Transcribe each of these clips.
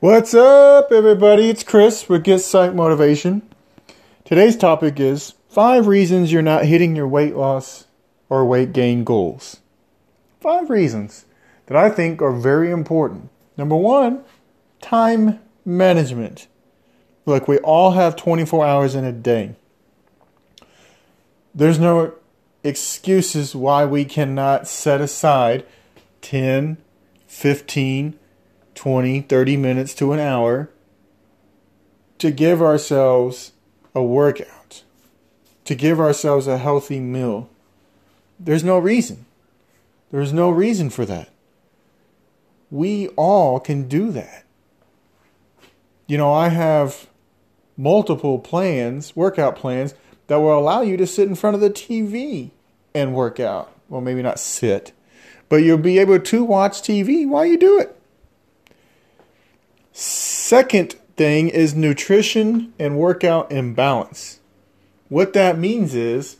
What's up, everybody? It's Chris with Get Psych Motivation. Today's topic is five reasons you're not hitting your weight loss or weight gain goals. Five reasons that I think are very important. Number one, time management. Look, we all have 24 hours in a day. There's no excuses why we cannot set aside 10, 15, 20, 30 minutes to an hour to give ourselves a workout, to give ourselves a healthy meal. There's no reason. There's no reason for that. We all can do that. You know, I have multiple plans, workout plans, that will allow you to sit in front of the TV and work out. Well, maybe not sit, but you'll be able to watch TV while you do it. Second thing is nutrition and workout imbalance. What that means is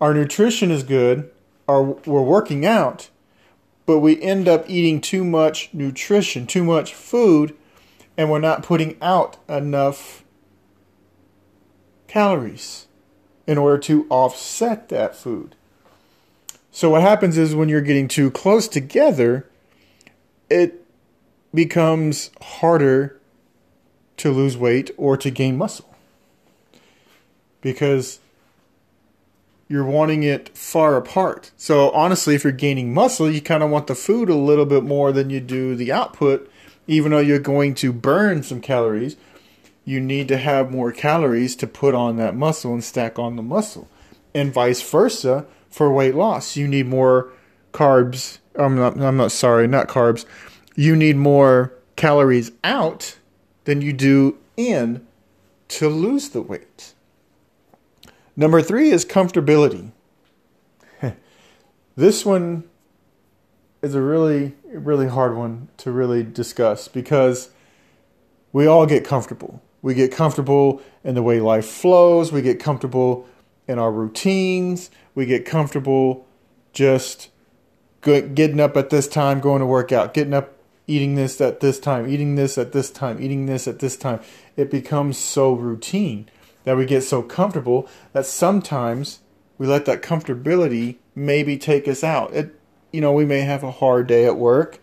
our nutrition is good, our, we're working out, but we end up eating too much nutrition, too much food, and we're not putting out enough calories in order to offset that food. So, what happens is when you're getting too close together, it becomes harder to lose weight or to gain muscle because you're wanting it far apart. So, honestly, if you're gaining muscle, you kind of want the food a little bit more than you do the output, even though you're going to burn some calories. You need to have more calories to put on that muscle and stack on the muscle. And vice versa for weight loss. You need more carbs. I'm not, I'm not sorry, not carbs you need more calories out than you do in to lose the weight. Number three is comfortability. this one is a really, really hard one to really discuss because we all get comfortable. We get comfortable in the way life flows, we get comfortable in our routines, we get comfortable just getting up at this time, going to work out, getting up eating this at this time, eating this at this time, eating this at this time. It becomes so routine that we get so comfortable that sometimes we let that comfortability maybe take us out. It, you know, we may have a hard day at work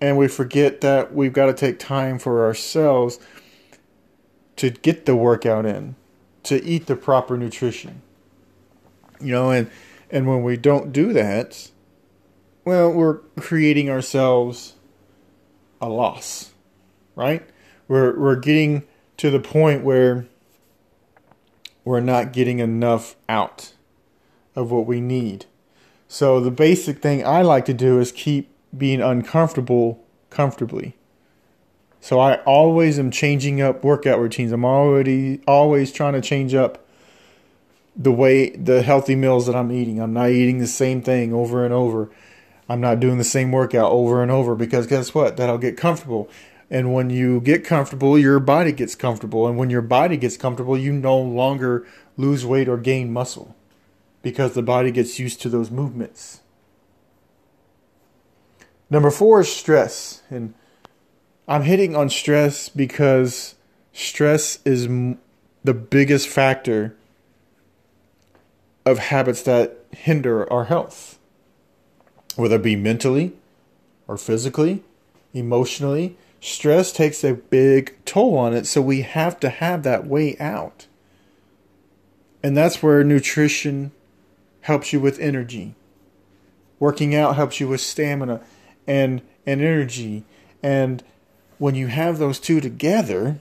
and we forget that we've got to take time for ourselves to get the workout in, to eat the proper nutrition. You know, and and when we don't do that, well, we're creating ourselves a loss, right? We're we're getting to the point where we're not getting enough out of what we need. So the basic thing I like to do is keep being uncomfortable comfortably. So I always am changing up workout routines. I'm already always trying to change up the way the healthy meals that I'm eating. I'm not eating the same thing over and over. I'm not doing the same workout over and over because guess what? That'll get comfortable. And when you get comfortable, your body gets comfortable. And when your body gets comfortable, you no longer lose weight or gain muscle because the body gets used to those movements. Number four is stress. And I'm hitting on stress because stress is the biggest factor of habits that hinder our health whether it be mentally or physically, emotionally. Stress takes a big toll on it, so we have to have that way out. And that's where nutrition helps you with energy. Working out helps you with stamina and, and energy. And when you have those two together,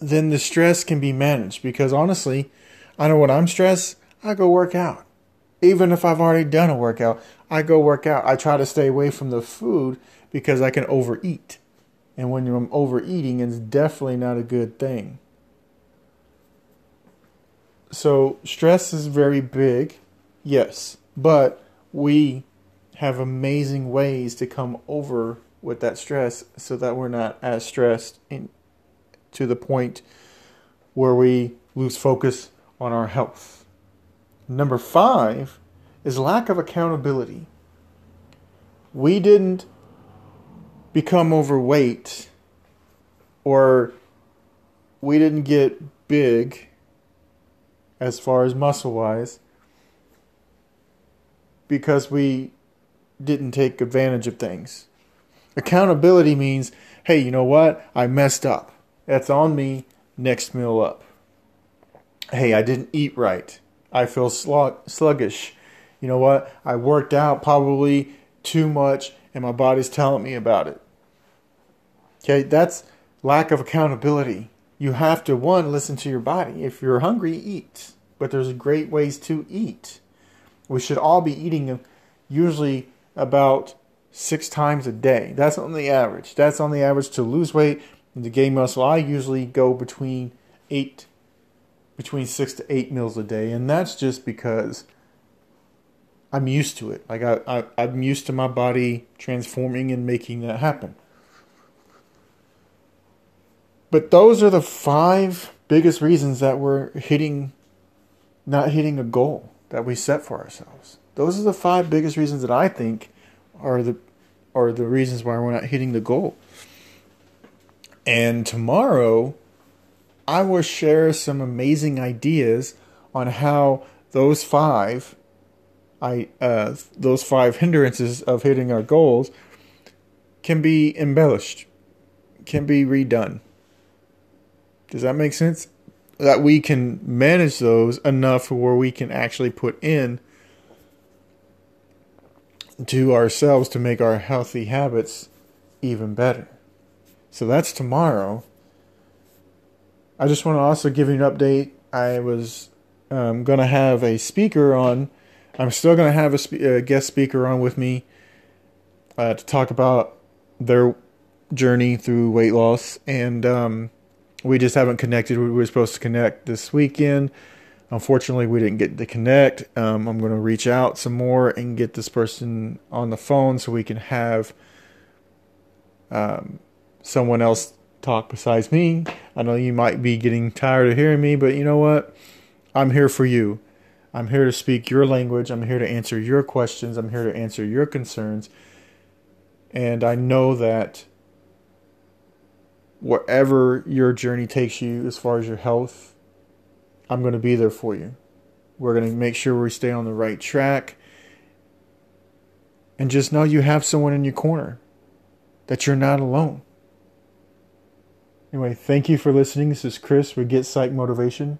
then the stress can be managed. Because honestly, I know when I'm stressed, I go work out even if I've already done a workout, I go work out. I try to stay away from the food because I can overeat. And when I'm overeating, it's definitely not a good thing. So, stress is very big, yes, but we have amazing ways to come over with that stress so that we're not as stressed in, to the point where we lose focus on our health. Number five is lack of accountability. We didn't become overweight or we didn't get big as far as muscle wise because we didn't take advantage of things. Accountability means, hey, you know what? I messed up. That's on me. Next meal up. Hey, I didn't eat right. I feel sluggish. You know what? I worked out probably too much and my body's telling me about it. Okay, that's lack of accountability. You have to, one, listen to your body. If you're hungry, eat. But there's great ways to eat. We should all be eating usually about six times a day. That's on the average. That's on the average to lose weight and to gain muscle. I usually go between eight, between six to eight meals a day, and that's just because I'm used to it. Like I, I I'm used to my body transforming and making that happen. But those are the five biggest reasons that we're hitting, not hitting a goal that we set for ourselves. Those are the five biggest reasons that I think are the are the reasons why we're not hitting the goal. And tomorrow, I will share some amazing ideas on how those five I uh, those five hindrances of hitting our goals can be embellished, can be redone. Does that make sense? That we can manage those enough where we can actually put in to ourselves to make our healthy habits even better. So that's tomorrow. I just want to also give you an update. I was um, going to have a speaker on. I'm still going to have a, spe- a, guest speaker on with me uh, to talk about their journey through weight loss. And um, we just haven't connected. We were supposed to connect this weekend. Unfortunately, we didn't get to connect. Um, I'm going to reach out some more and get this person on the phone so we can have um, someone else talk besides me. I know you might be getting tired of hearing me, but you know what? I'm here for you. I'm here to speak your language. I'm here to answer your questions. I'm here to answer your concerns. And I know that wherever your journey takes you as far as your health, I'm going to be there for you. We're going to make sure we stay on the right track. And just know you have someone in your corner, that you're not alone. Anyway, thank you for listening. This is Chris with Get Psych Motivation.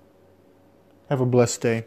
Have a blessed day.